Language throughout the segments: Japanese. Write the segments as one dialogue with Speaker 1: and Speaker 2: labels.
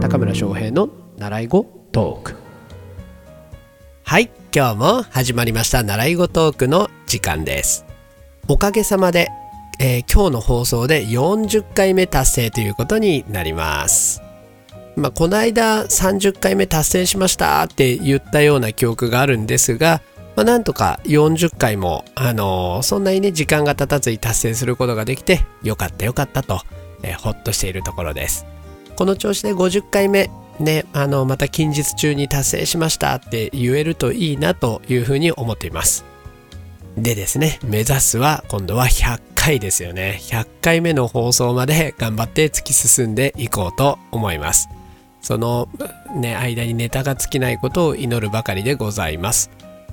Speaker 1: 高村翔平の習い語トーク。はい今日も始まりました習い語トークの時間です。おかげさまで、えー今日の放送で40回目達成ということになります。まあ、この間30回目達成しましたって言ったような記憶があるんですが、まあ、なんとか40回も、あのーそんなにね時間が経たずに達成することができてよかったよかったと、えーほっとしているところです。この調子で50回目ねあのまた近日中に達成しましたって言えるといいなというふうに思っています。でですね目指すは今度は100回ですよね。100回目の放送まで頑張って突き進んでいこうと思います。そのね間にネタが尽きないことを祈るばかりでございます。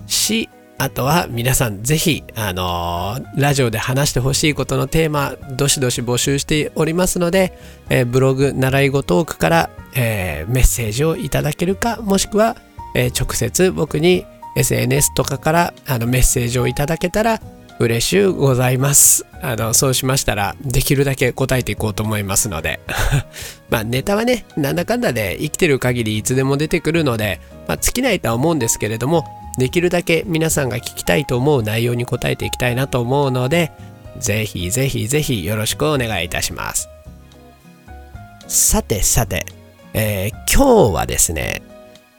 Speaker 1: しあとは皆さんぜひあのーラジオで話してほしいことのテーマどしどし募集しておりますので、えーブログ習い語トークから、えーメッセージをいただけるかもしくは、えー直接僕に SNS とかからあのメッセージをいただけたら嬉しゅうございます。あのそうしましたらできるだけ答えていこうと思いますので。まあネタはねなんだかんだで生きてる限りいつでも出てくるので、まあ、尽きないとは思うんですけれどもできるだけ皆さんが聞きたいと思う内容に答えていきたいなと思うのでぜひぜひぜひよろしくお願いいたします。さてさて、えー今日はですね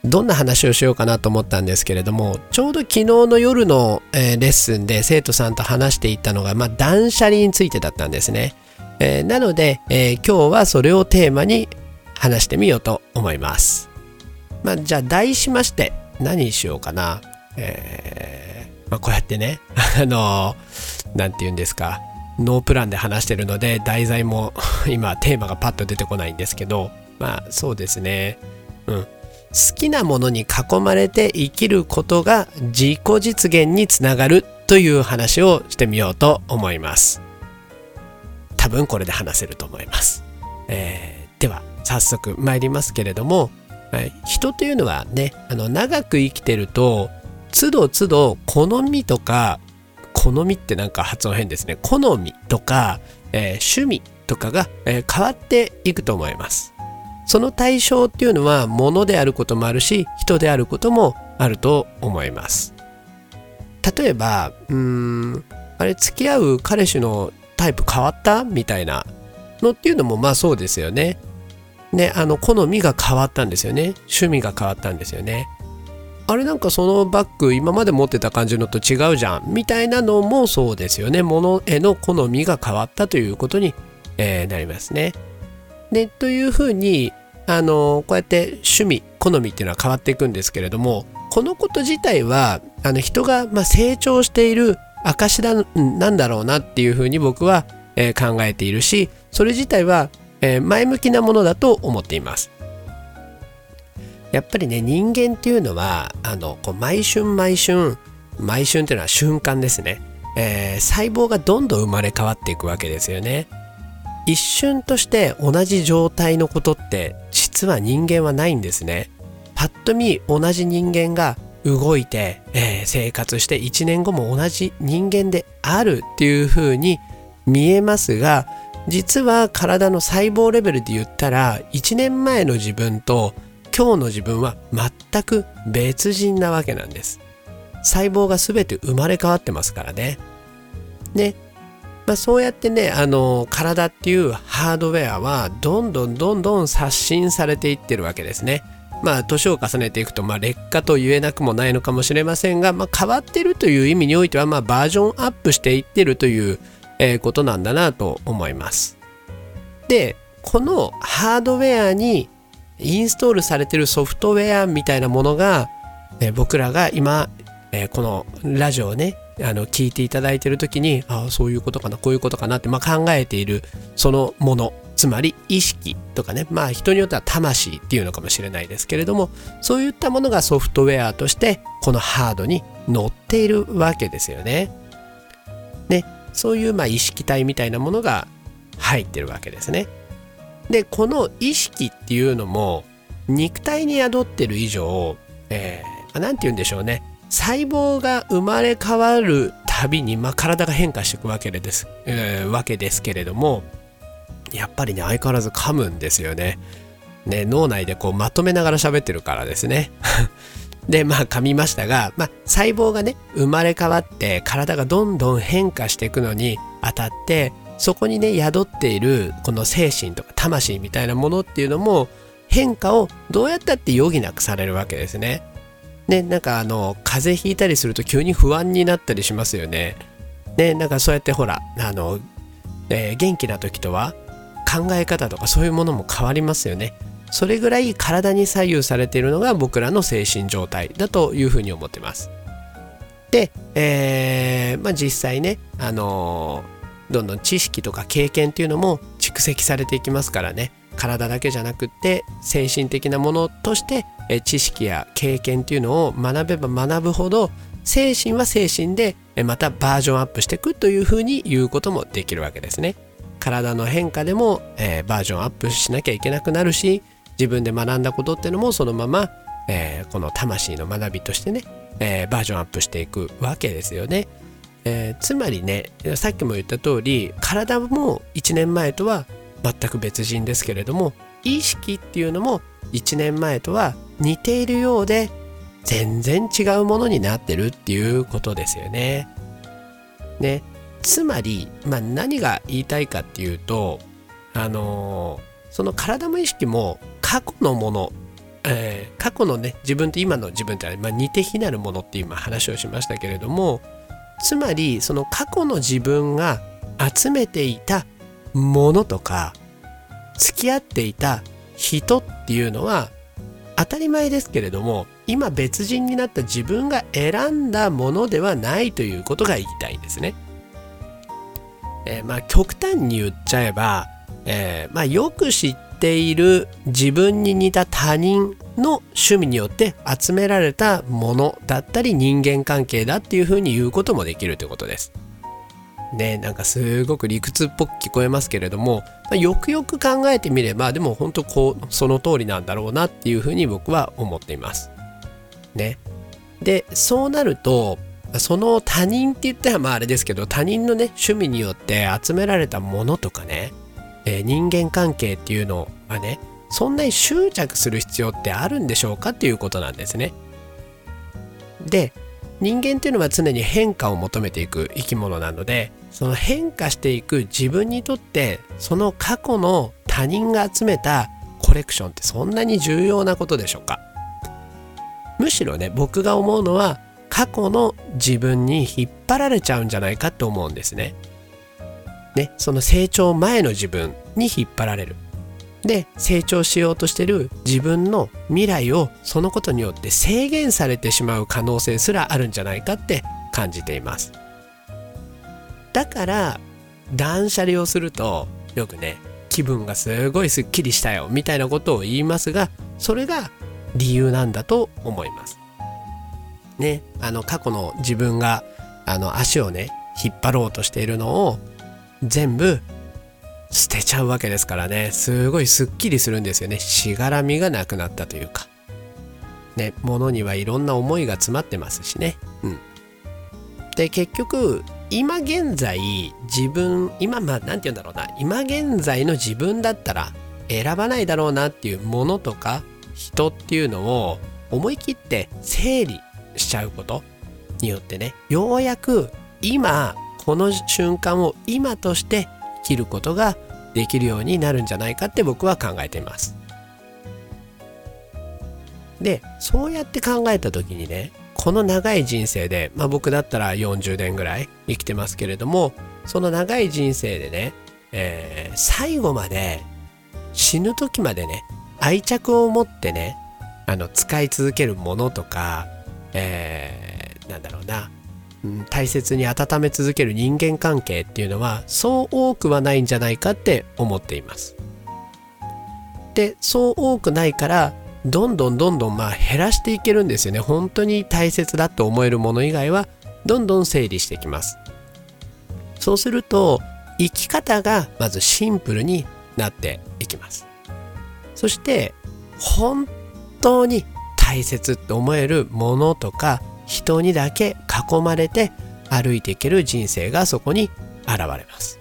Speaker 1: どんな話をしようかなと思ったんですけれどもちょうど昨日の夜の、えーレッスンで生徒さんと話していたのが、まあ、断捨離についてだったんですね、えーなので、えー今日はそれをテーマに話してみようと思います。まあじゃあ題しまして何しようかな。えーまあ、こうやってね あのーなんて言うんですか。ノープランで話してるので題材も 今テーマがパッと出てこないんですけど。まあそうですね。うん。好きなものに囲まれて生きることが自己実現につながるという話をしてみようと思います。多分これで話せると思います、えーでは早速参りますけれども、はい。人というのはねあの長く生きてると都度都度好みとか好みってなんか発音変ですね。好みとか、えー趣味とかが、えー変わっていくと思います。その対象っていうのは物であることもあるし人であることもあると思います。例えばうんあれ付き合う彼氏のタイプ変わった？みたいなのっていうのもまあそうですよね。ねあの好みが変わったんですよね。趣味が変わったんですよね。あれなんかそのバッグ今まで持ってた感じのと違うじゃん。みたいなのもそうですよね。物への好みが変わったということに、えーなりますね。でというふうにあのこうやって趣味好みっていうのは変わっていくんですけれどもこのこと自体はあの人がまあ成長している証だなんだろうなっていうふうに僕は、えー考えているしそれ自体は、え前向きなものだと思っています。やっぱりね人間っていうのはあのこう毎春毎春毎春っていうのは瞬間ですね、えー細胞がどんどん生まれ変わっていくわけですよね。一瞬として同じ状態のことって実は人間はないんですね。パッと見同じ人間が動いて、えー生活して1年後も同じ人間であるっていう風に見えますが実は体の細胞レベルで言ったら1年前の自分と今日の自分は全く別人なわけなんです。細胞が全て生まれ変わってますからね。ね。まあ、そうやってねあの体っていうハードウェアはどんどんどんどん刷新されていってるわけですね。まあ年を重ねていくと、まあ、劣化と言えなくもないのかもしれませんが、まあ、変わってるという意味においては、まあ、バージョンアップしていってるという、えーことなんだなと思います。でこのハードウェアにインストールされてるソフトウェアみたいなものが、えー僕らが今、えーこのラジオをねあの聞いていただいている時にああそういうことかなこういうことかなって、まあ、考えているそのものつまり意識とかねまあ人によっては魂っていうのかもしれないですけれどもそういったものがソフトウェアとしてこのハードに載っているわけですよね。そういうまあ意識体みたいなものが入ってるわけですね。でこの意識っていうのも肉体に宿ってる以上、えー、て言うんでしょうね細胞が生まれ変わるたびに、まあ、体が変化していくわけです,、えーわけですけれどもやっぱりね相変わらず噛むんですよね。ね脳内でこうまとめながら喋ってるからですね。でまあ噛みましたが、まあ、細胞がね生まれ変わって体がどんどん変化していくのにあたってそこにね宿っているこの精神とか魂みたいなものっていうのも変化をどうやったって余儀なくされるわけですね。ねなんかあの風邪ひいたりすると急に不安になったりしますよね。ねなんかそうやってほらあの、えー、元気な時とは考え方とかそういうものも変わりますよね。それぐらい体に左右されているのが僕らの精神状態だというふうに思ってます。で、えー、まあ、実際ね、あのー、どんどん知識とか経験っていうのも蓄積されていきますからね体だけじゃなくって精神的なものとしてえ知識や経験っていうのを学べば学ぶほど精神は精神でえまたバージョンアップしていくというふうに言うこともできるわけですね。体の変化でも、えー、バージョンアップしなきゃいけなくなるし自分で学んだことってのもそのまま、えー、この魂の学びとしてね、えー、バージョンアップしていくわけですよね。えつまりねさっきも言った通り体も1年前とは全く別人ですけれども意識っていうのも1年前とは似ているようで全然違うものになってるっていうことですよね。ねつまり、まあ、何が言いたいかっていうとあのー、その体も意識も過去のもの、えー、過去のね自分と今の自分って、まあ、似て非なるものって今話をしましたけれどもつまりその過去の自分が集めていたものとか付き合っていた人っていうのは当たり前ですけれども今別人になった自分が選んだものではないということが言いたいんですね。えー、まあ極端に言っちゃえば、えー、まあよく知っている自分に似た他人の趣味によって集められたものだったり人間関係だっていうふうに言うこともできるということです。ねなんかすごく理屈っぽく聞こえますけれども、まあ、よくよく考えてみればでも本当こうその通りなんだろうなっていうふうに僕は思っています。ね。でそうなるとその他人って言ったらまああれですけど他人のね趣味によって集められたものとかね、えー、人間関係っていうのはねそんなに執着する必要ってあるんでしょうかっていうことなんですね。で人間っていうのは常に変化を求めていく生き物なのでその変化していく自分にとってその過去の他人が集めたコレクションってそんなに重要なことでしょうかむしろね僕が思うのは過去の自分に引っ張られちゃうんじゃないかと思うんですね。ね、その成長前の自分に引っ張られる。で、成長しようとしてる自分の未来をそのことによって制限されてしまう可能性すらあるんじゃないかって感じています。だから、断捨離をするとよくね、気分がすごいすっきりしたよみたいなことを言いますが、それが理由なんだと思います。ね、あの過去の自分があの足をね引っ張ろうとしているのを全部捨てちゃうわけですからね。すごいすっきりするんですよね。しがらみがなくなったというか。ね物にはいろんな思いが詰まってますしね。うん。で結局今現在自分今まあ何て言うんだろうな。今現在の自分だったら選ばないだろうなっていうものとか人っていうのを思い切って整理しちゃうことによってね。ようやく今この瞬間を今として生きることができるようになるんじゃないかって僕は考えています。でそうやって考えた時にねこの長い人生で、まあ、僕だったら40年ぐらい生きてますけれどもその長い人生でね、えー、最後まで死ぬ時までね愛着を持ってねあの使い続けるものとかえー、なんだろうな、大切に温め続ける人間関係っていうのはそう多くはないんじゃないかって思っています。でそう多くないからどんどんどんどんまあ減らしていけるんですよね。本当に大切だと思えるもの以外はどんどん整理していきます。そうすると生き方がまずシンプルになっていきます。そして本当に大切って思えるものとか人にだけ囲まれて歩いていける人生がそこに現れます。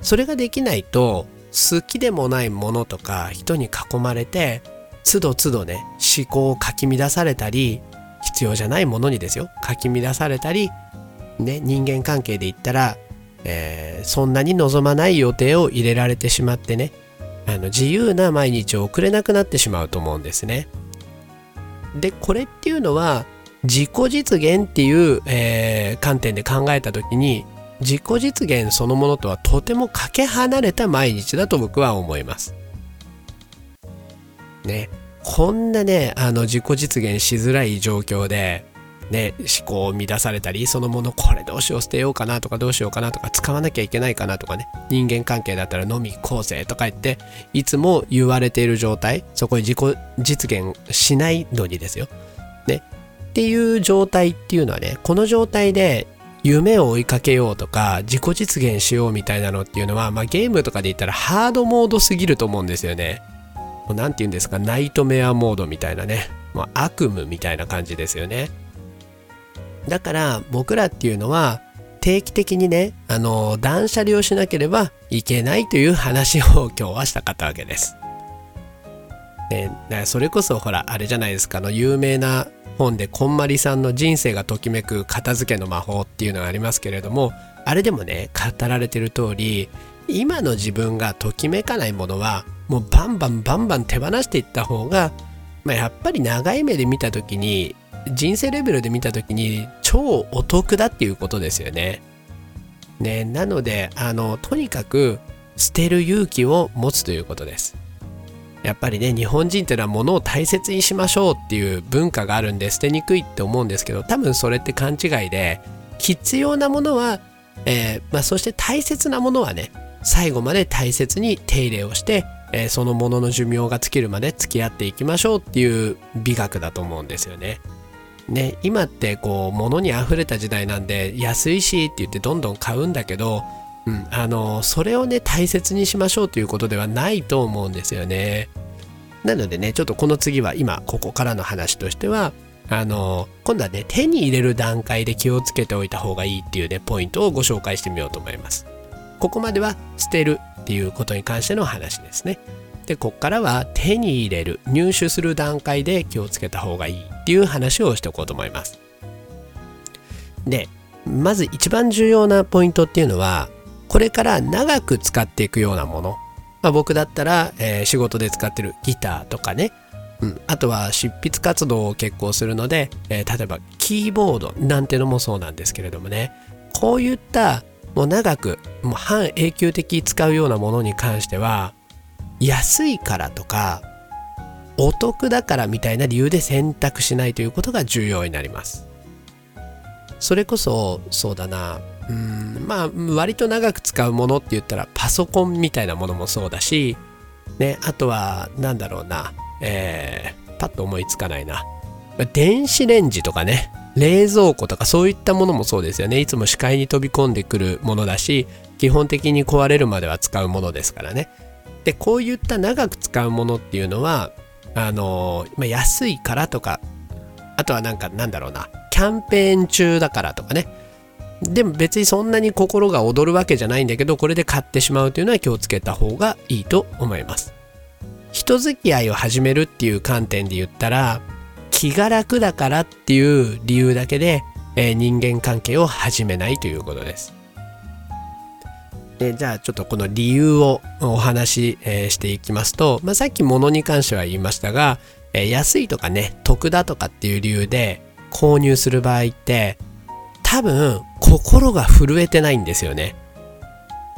Speaker 1: それができないと好きでもないものとか人に囲まれてつどつどね思考をかき乱されたり必要じゃないものにですよ。かき乱されたり、ね、人間関係で言ったら、えー、そんなに望まない予定を入れられてしまってね。あの自由な毎日を送れなくなってしまうと思うんですね。でこれっていうのは自己実現っていう、えー、観点で考えた時に自己実現そのものとはとてもかけ離れた毎日だと僕は思います。ね、こんなね、あの自己実現しづらい状況で、ね、思考を乱されたり、そのものこれどうしよう捨てようかなとかどうしようかなとか使わなきゃいけないかなとかね、人間関係だったら飲み構成とか言って、いつも言われている状態、そこに自己実現しないのにですよ。ね。っていう状態っていうのはね、この状態で夢を追いかけようとか自己実現しようみたいなのっていうのは、まあ、ゲームとかで言ったらハードモードすぎると思うんですよね。何て言うんですかナイトメアモードみたいなね、まあ、悪夢みたいな感じですよね。だから僕らっていうのは定期的にねあの断捨離をしなければいけないという話を今日はしたかったわけです。ね、それこそほらあれじゃないですかあの有名な本でこんまりさんの人生がときめく片付けの魔法っていうのがありますけれどもあれでもね語られてる通り今の自分がときめかないものはもうバンバンバンバン手放していった方が、まあ、やっぱり長い目で見た時に人生レベルで見た時に超お得だっていうことですよね。ねなのであのとにかく捨てる勇気を持つということです。やっぱりね日本人っていうのは物を大切にしましょうっていう文化があるんで捨てにくいって思うんですけど多分それって勘違いで必要なものは、えー、まあ、そして大切なものはね最後まで大切に手入れをして、えー、そのものの寿命が尽きるまで付き合っていきましょうっていう美学だと思うんですよね。ね今ってこう物に溢れた時代なんで安いしって言ってどんどん買うんだけどうん、あのそれをね大切にしましょうということではないと思うんですよね。なのでねちょっとこの次は今ここからの話としてはあの今度はね手に入れる段階で気をつけておいた方がいいっていうねポイントをご紹介してみようと思います。ここまでは捨てるっていうことに関しての話ですね。でここからは手に入れる入手する段階で気をつけた方がいいっていう話をしておこうと思います。でまず一番重要なポイントっていうのはこれから長く使っていくようなもの、まあ、僕だったら、えー、仕事で使ってるギターとかね、うん、あとは執筆活動を結構するので、えー、例えばキーボードなんてのもそうなんですけれどもね。こういったもう長くもう半永久的使うようなものに関しては安いからとかお得だからみたいな理由で選択しないということが重要になります。それこそそうだな。うんまあ割と長く使うものって言ったらパソコンみたいなものもそうだし、ね、あとは何だろうな、えー、パッと思いつかないな。電子レンジとかね。冷蔵庫とかそういったものもそうですよね。いつも視界に飛び込んでくるものだし基本的に壊れるまでは使うものですからね。でこういった長く使うものっていうのはあの、安いからとかあとはなんかなんだろうなキャンペーン中だからとかね。でも別にそんなに心が躍るわけじゃないんだけどこれで買ってしまうというのは気をつけた方がいいと思います。人付き合いを始めるっていう観点で言ったら気が楽だからっていう理由だけで、えー、人間関係を始めないということです。でじゃあちょっとこの理由をお話し、えー、していきますと、まあ、さっき物に関しては言いましたが、えー、安いとかね得だとかっていう理由で購入する場合って多分心が震えてないんですよね。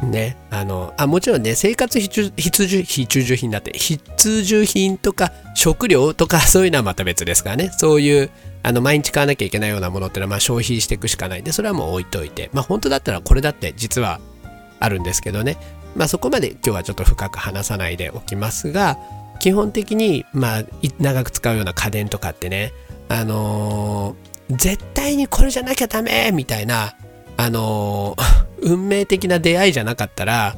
Speaker 1: ね。あの、あ、もちろんね、生活必需必需品だって、必需品とか食料とか そういうのはまた別ですからね。そういう、あの、毎日買わなきゃいけないようなものってのは、まあ消費していくしかないんで、それはもう置いといて。まあ本当だったらこれだって実はあるんですけどね。まあそこまで今日はちょっと深く話さないでおきますが、基本的に、まあ、長く使うような家電とかってね、あのー、絶対にこれじゃなきゃダメみたいな、あのー、運命的な出会いじゃなかったら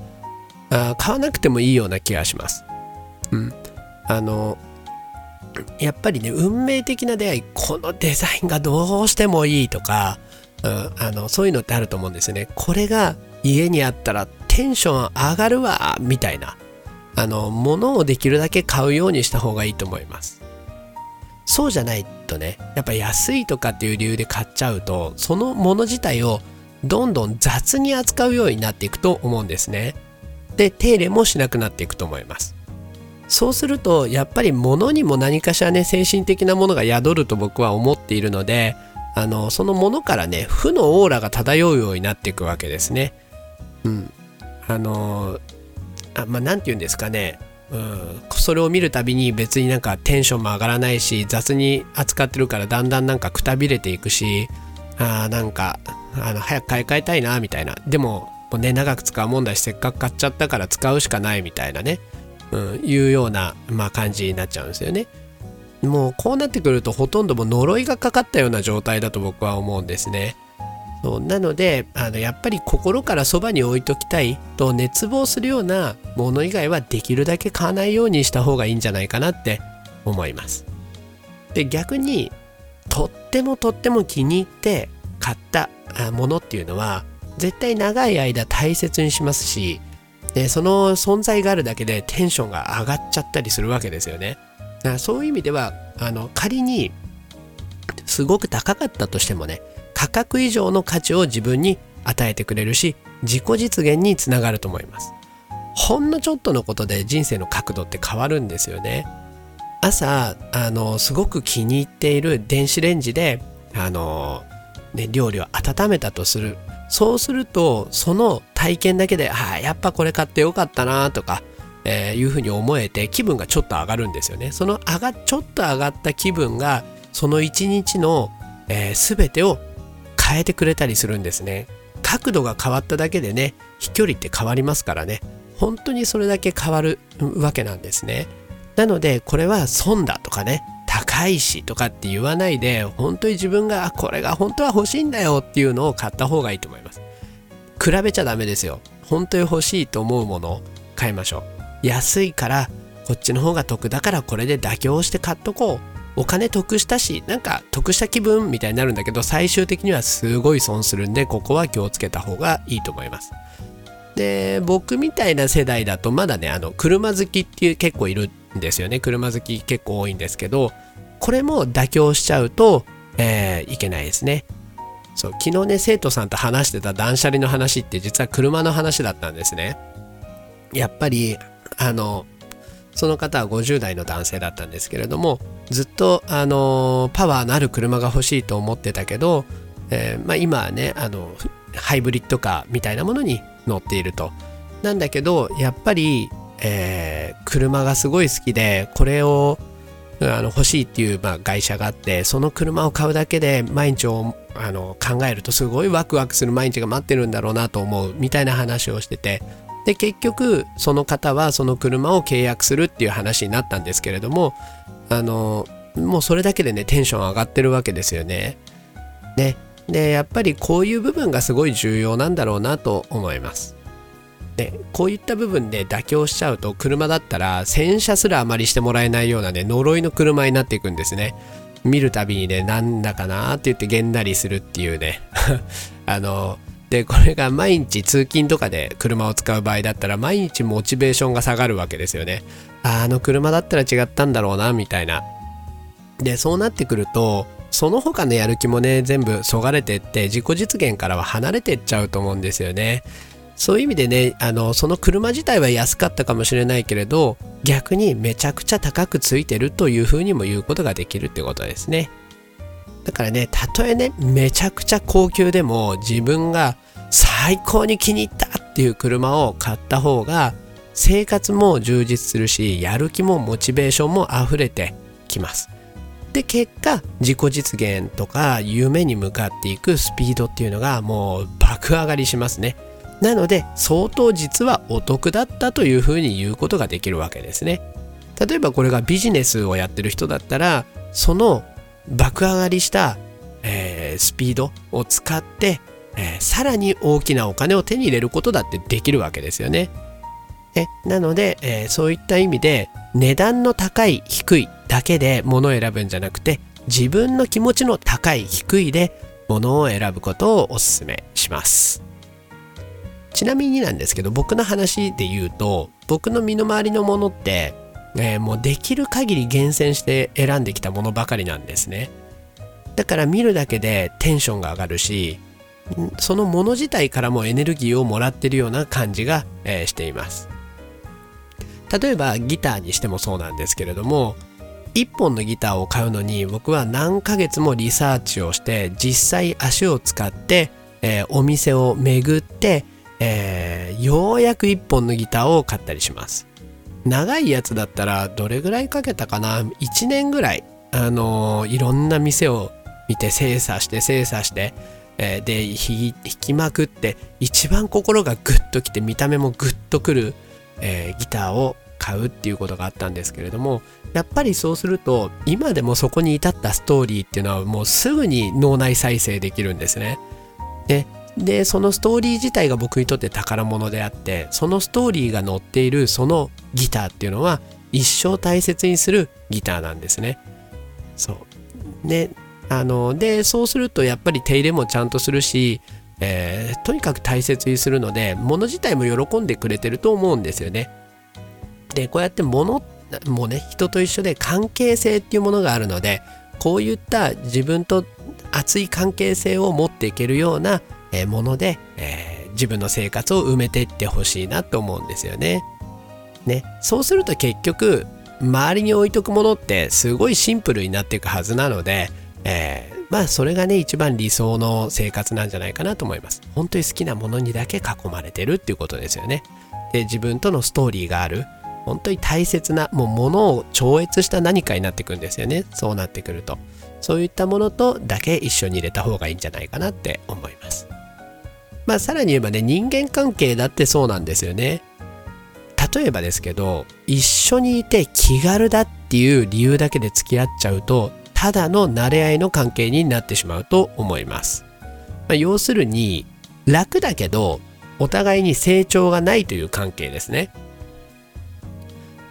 Speaker 1: あ買わなくてもいいような気がします。うん。あのー、やっぱりね、運命的な出会い、このデザインがどうしてもいいとか、うん、あのそういうのってあると思うんですよね。これが家にあったらテンション上がるわみたいな。あの物をできるだけ買うようにした方がいいと思います。そうじゃないとねやっぱ安いとかっていう理由で買っちゃうとそのもの自体をどんどん雑に扱うようになっていくと思うんですね。で手入れもしなくなっていくと思います。そうするとやっぱり物にも何かしらね精神的なものが宿ると僕は思っているのであのそのものからね負のオーラが漂うようになっていくわけですね。うん。あのあまあ何て言うんですかね。うん、それを見るたびに別になんかテンションも上がらないし雑に扱ってるからだんだんなんかくたびれていくしあなんかあの早く買い替えたいなみたいな。でももうね長く使うもんだしせっかく買っちゃったから使うしかないみたいなね、うん、いうような、まあ、感じになっちゃうんですよね。もうこうなってくるとほとんども呪いがかかったような状態だと僕は思うんですね。そうなのであのやっぱり心からそばに置いときたい。と熱望するようなもの以外はできるだけ買わないようにした方がいいんじゃないかなって思います。で逆にとってもとっても気に入って買ったものっていうのは絶対長い間大切にしますしでその存在があるだけでテンションが上がっちゃったりするわけですよね。そういう意味ではあの仮にすごく高かったとしてもね価格以上の価値を自分に与えてくれるし自己実現につながると思います。ほんのちょっとのことで人生の角度って変わるんですよね。朝あのすごく気に入っている電子レンジであの、ね、料理を温めたとする。そうするとその体験だけでああやっぱこれ買ってよかったなとか、えー、いうふうに思えて気分がちょっと上がるんですよね。その上がちょっと上がった気分がその一日の、えー、全てを変えてくれたりするんですね。角度が変わっただけでね飛距離って変わりますからね。本当にそれだけ変わるわけなんですね。なのでこれは損だとかね高いしとかって言わないで本当に自分がこれが本当は欲しいんだよっていうのを買った方がいいと思います。比べちゃダメですよ。本当に欲しいと思うものを買いましょう。安いからこっちの方が得だからこれで妥協して買っとこう。お金得したしなんか得した気分みたいになるんだけど最終的にはすごい損するんでここは気をつけた方がいいと思います。で僕みたいな世代だとまだねあの車好きっていう結構いるんですよね。車好き結構多いんですけどこれも妥協しちゃうと、えー、いけないですね。そう昨日ね生徒さんと話してた断捨離の話って実は車の話だったんですね。やっぱりあのその方は50代の男性だったんですけれどもずっと、あのパワーのある車が欲しいと思ってたけど、えー、まあ、今はねあのハイブリッドカーみたいなものに乗っていると。なんだけどやっぱり、えー、車がすごい好きでこれをあの欲しいっていう、まあ、会社があってその車を買うだけで毎日をあの考えるとすごいワクワクする毎日が待ってるんだろうなと思うみたいな話をしててで結局その方はその車を契約するっていう話になったんですけれどもあのもうそれだけでねテンション上がってるわけですよね。ねでやっぱりこういう部分がすごい重要なんだろうなと思います。でこういった部分で妥協しちゃうと車だったら洗車すらあまりしてもらえないようなね呪いの車になっていくんですね。見るたびにねなんだかなって言ってげんなりするっていうね あのでこれが毎日通勤とかで車を使う場合だったら毎日モチベーションが下がるわけですよね。あの車だったら違ったんだろうなみたいな。でそうなってくるとその他のやる気もね全部そがれてって自己実現からは離れてっちゃうと思うんですよね。そういう意味でねあのその車自体は安かったかもしれないけれど逆にめちゃくちゃ高くついてるというふうにも言うことができるってことですね。だからね、たとえね、めちゃくちゃ高級でも自分が最高に気に入ったっていう車を買った方が生活も充実するし、やる気もモチベーションも溢れてきます。で、結果、自己実現とか夢に向かっていくスピードっていうのがもう爆上がりしますね。なので、相当実はお得だったというふうに言うことができるわけですね。例えばこれがビジネスをやってる人だったら、その爆上がりした、えー、スピードを使って、えー、さらに大きなお金を手に入れることだってできるわけですよね。えなので、えー、そういった意味で値段の高い低いだけで物を選ぶんじゃなくて自分の気持ちの高い低いで物を選ぶことをお勧めします。ちなみになんですけど僕の話で言うと僕の身の回りのものって、えー、もうできる限り厳選して選んできたものばかりなんですね。だから見るだけでテンションが上がるしそのもの自体からもエネルギーをもらってるような感じが、えー、しています。例えばギターにしてもそうなんですけれども1本のギターを買うのに僕は何ヶ月もリサーチをして実際足を使って、えー、お店を巡って、えー、ようやく1本のギターを買ったりします。長いやつだったらどれぐらいかけたかな？1年ぐらいあの、いろんな店を見て精査して精査して、えー、で弾きまくって一番心がグッときて見た目もグッとくる、えー、ギターを買うっていうことがあったんですけれどもやっぱりそうすると今でもそこに至ったストーリーっていうのはもうすぐに脳内再生できるんですね。ででそのストーリー自体が僕にとって宝物であってそのストーリーが載っているそのギターっていうのは一生大切にするギターなんですね。そうであのでそうするとやっぱり手入れもちゃんとするし、えー、とにかく大切にするので物自体も喜んでくれてると思うんですよね。でこうやって物もね人と一緒で関係性っていうものがあるのでこういった自分と熱い関係性を持っていけるようなもので、えー、自分の生活を埋めていってほしいなと思うんですよね。ねそうすると結局周りに置いとくものってすごいシンプルになっていくはずなので、えー、まあそれがね一番理想の生活なんじゃないかなと思います。本当に好きなものにだけ囲まれてるっていうことですよね。で自分とのストーリーがある本当に大切なもう物を超越した何かになってくんですよねそうなってくるとそういったものとだけ一緒に入れた方がいいんじゃないかなって思いますまあさらに言えばね人間関係だってそうなんですよね。例えばですけど一緒にいて気軽だっていう理由だけで付き合っちゃうとただの慣れ合いの関係になってしまうと思います、まあ、要するに楽だけどお互いに成長がないという関係ですね。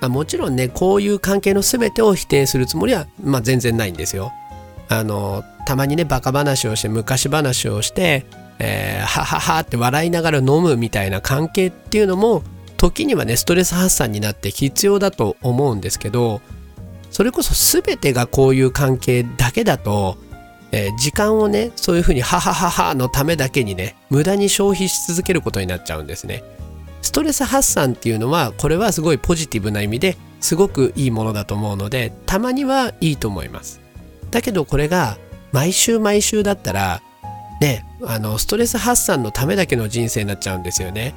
Speaker 1: あもちろんねこういう関係の全てを否定するつもりは、まあ、全然ないんですよ。あのたまにねバカ話をして昔話をして、えー、はははって笑いながら飲むみたいな関係っていうのも時にはねストレス発散になって必要だと思うんですけどそれこそ全てがこういう関係だけだと、えー、時間をねそういうふうにははははのためだけにね無駄に消費し続けることになっちゃうんですね。ストレス発散っていうのはこれはすごいポジティブな意味ですごくいいものだと思うのでたまにはいいと思いますだけどこれが毎週毎週だったらねあのストレス発散のためだけの人生になっちゃうんですよね。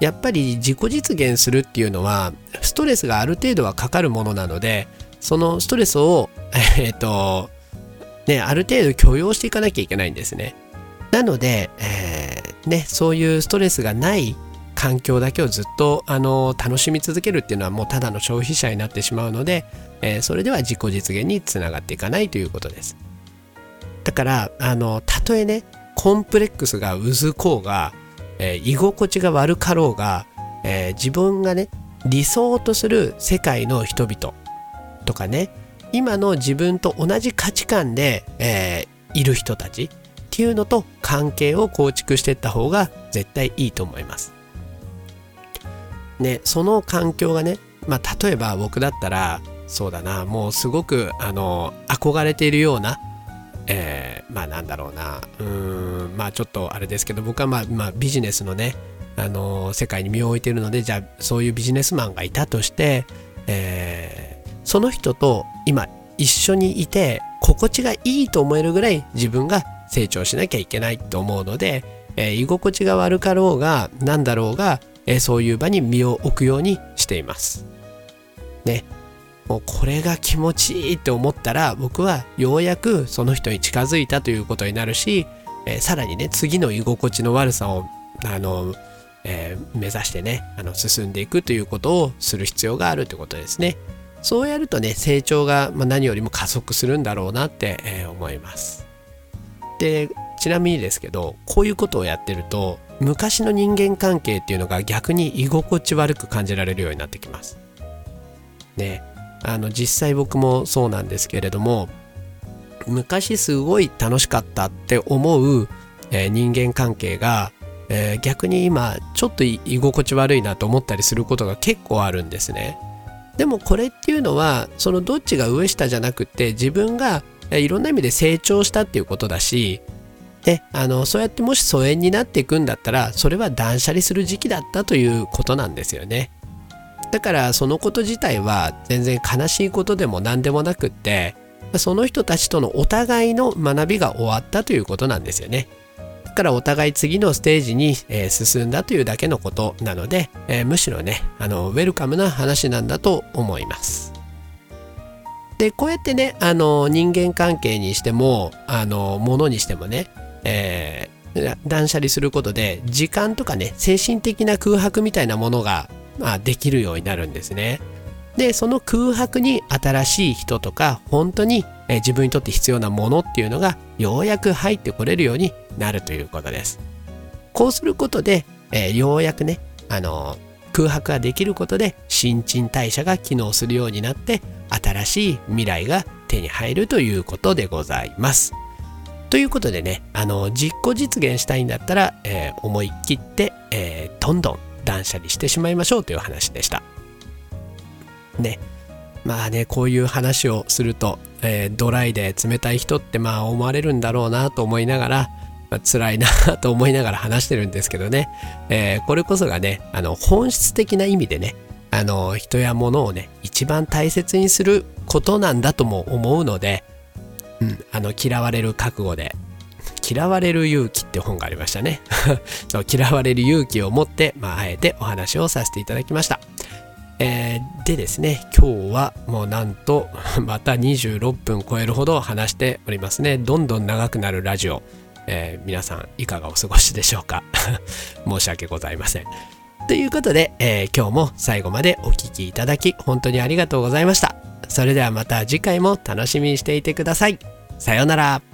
Speaker 1: やっぱり自己実現するっていうのはストレスがある程度はかかるものなのでそのストレスを えっ、とねある程度許容していかなきゃいけないんですね。なので、えー、ねそういうストレスがない環境だけをずっとあの楽しみ続けるっていうのはもうただの消費者になってしまうので、えー、それでは自己実現につながっていかないということです。だからあのたとえねコンプレックスがうずこうが、えー、居心地が悪かろうが、えー、自分がね理想とする世界の人々とかね今の自分と同じ価値観で、えー、いる人たちっていうのと関係を構築していった方が絶対いいと思います。ね、その環境がね、まあ、例えば僕だったら、そうだな、もうすごく、あの、憧れているような、えー、まあなんだろうな、うーん、まあちょっとあれですけど、僕はまあ、まあ、ビジネスのね、あの、世界に身を置いているので、じゃあそういうビジネスマンがいたとして、えー、その人と今一緒にいて、心地がいいと思えるぐらい自分が成長しなきゃいけないと思うので、え、居心地が悪かろうが何だろうがえ、そういう場に身を置くようにしています。ね。もうこれが気持ちいいって思ったら僕はようやくその人に近づいたということになるし、えー、さらにね次の居心地の悪さをあの、えー、目指してねあの進んでいくということをする必要があるということですね。そうやるとね成長が、ま、何よりも加速するんだろうなって、えー、思います。でちなみにですけどこういうことをやってると昔の人間関係っていうのが逆に居心地悪く感じられるようになってきます。ねあの実際僕もそうなんですけれども昔すごい楽しかったって思う、えー、人間関係が、えー、逆に今ちょっと居心地悪いなと思ったりすることが結構あるんですね。でもこれっていうのはそのどっちが上下じゃなくて自分がいろんな意味で成長したっていうことだしであのそうやってもし疎遠になっていくんだったらそれは断捨離する時期だったということなんですよね。だからそのこと自体は全然悲しいことでも何でもなくってその人たちとのお互いの学びが終わったということなんですよね。だからお互い次のステージに、え、進んだというだけのことなので、え、むしろねあのウェルカムな話なんだと思います。でこうやってねあの人間関係にしてもあの物にしてもね、えー、断捨離することで時間とかね精神的な空白みたいなものが、まあ、できるようになるんですね。でその空白に新しい人とか本当にえ自分にとって必要なものっていうのがようやく入ってこれるようになるということです。こうすることで、えー、ようやくね、あのー、空白ができることで新陳代謝が機能するようになって新しい未来が手に入るということでございます。ということでね、あの実行実現したいんだったら、えー、思い切って、えどんどん断捨離してしまいましょうという話でした。ね、まあね、こういう話をすると、えー、ドライで冷たい人ってまあ思われるんだろうなと思いながら、まあ、辛いなと思いながら話してるんですけどね、えー、これこそがね、あの本質的な意味でね、あの人や物をね、一番大切にすることなんだとも思うので、うん、あの嫌われる覚悟で嫌われる勇気って本がありましたね そう嫌われる勇気を持って、まあ、あえてお話をさせていただきました。えー、でですね、今日はもうなんと また26分超えるほど話しておりますね。どんどん長くなるラジオ。えー、皆さんいかがお過ごしでしょうか 申し訳ございません。ということで、えー、今日も最後までお聴きいただき本当にありがとうございました。それではまた次回も楽しみにしていてください。さようなら。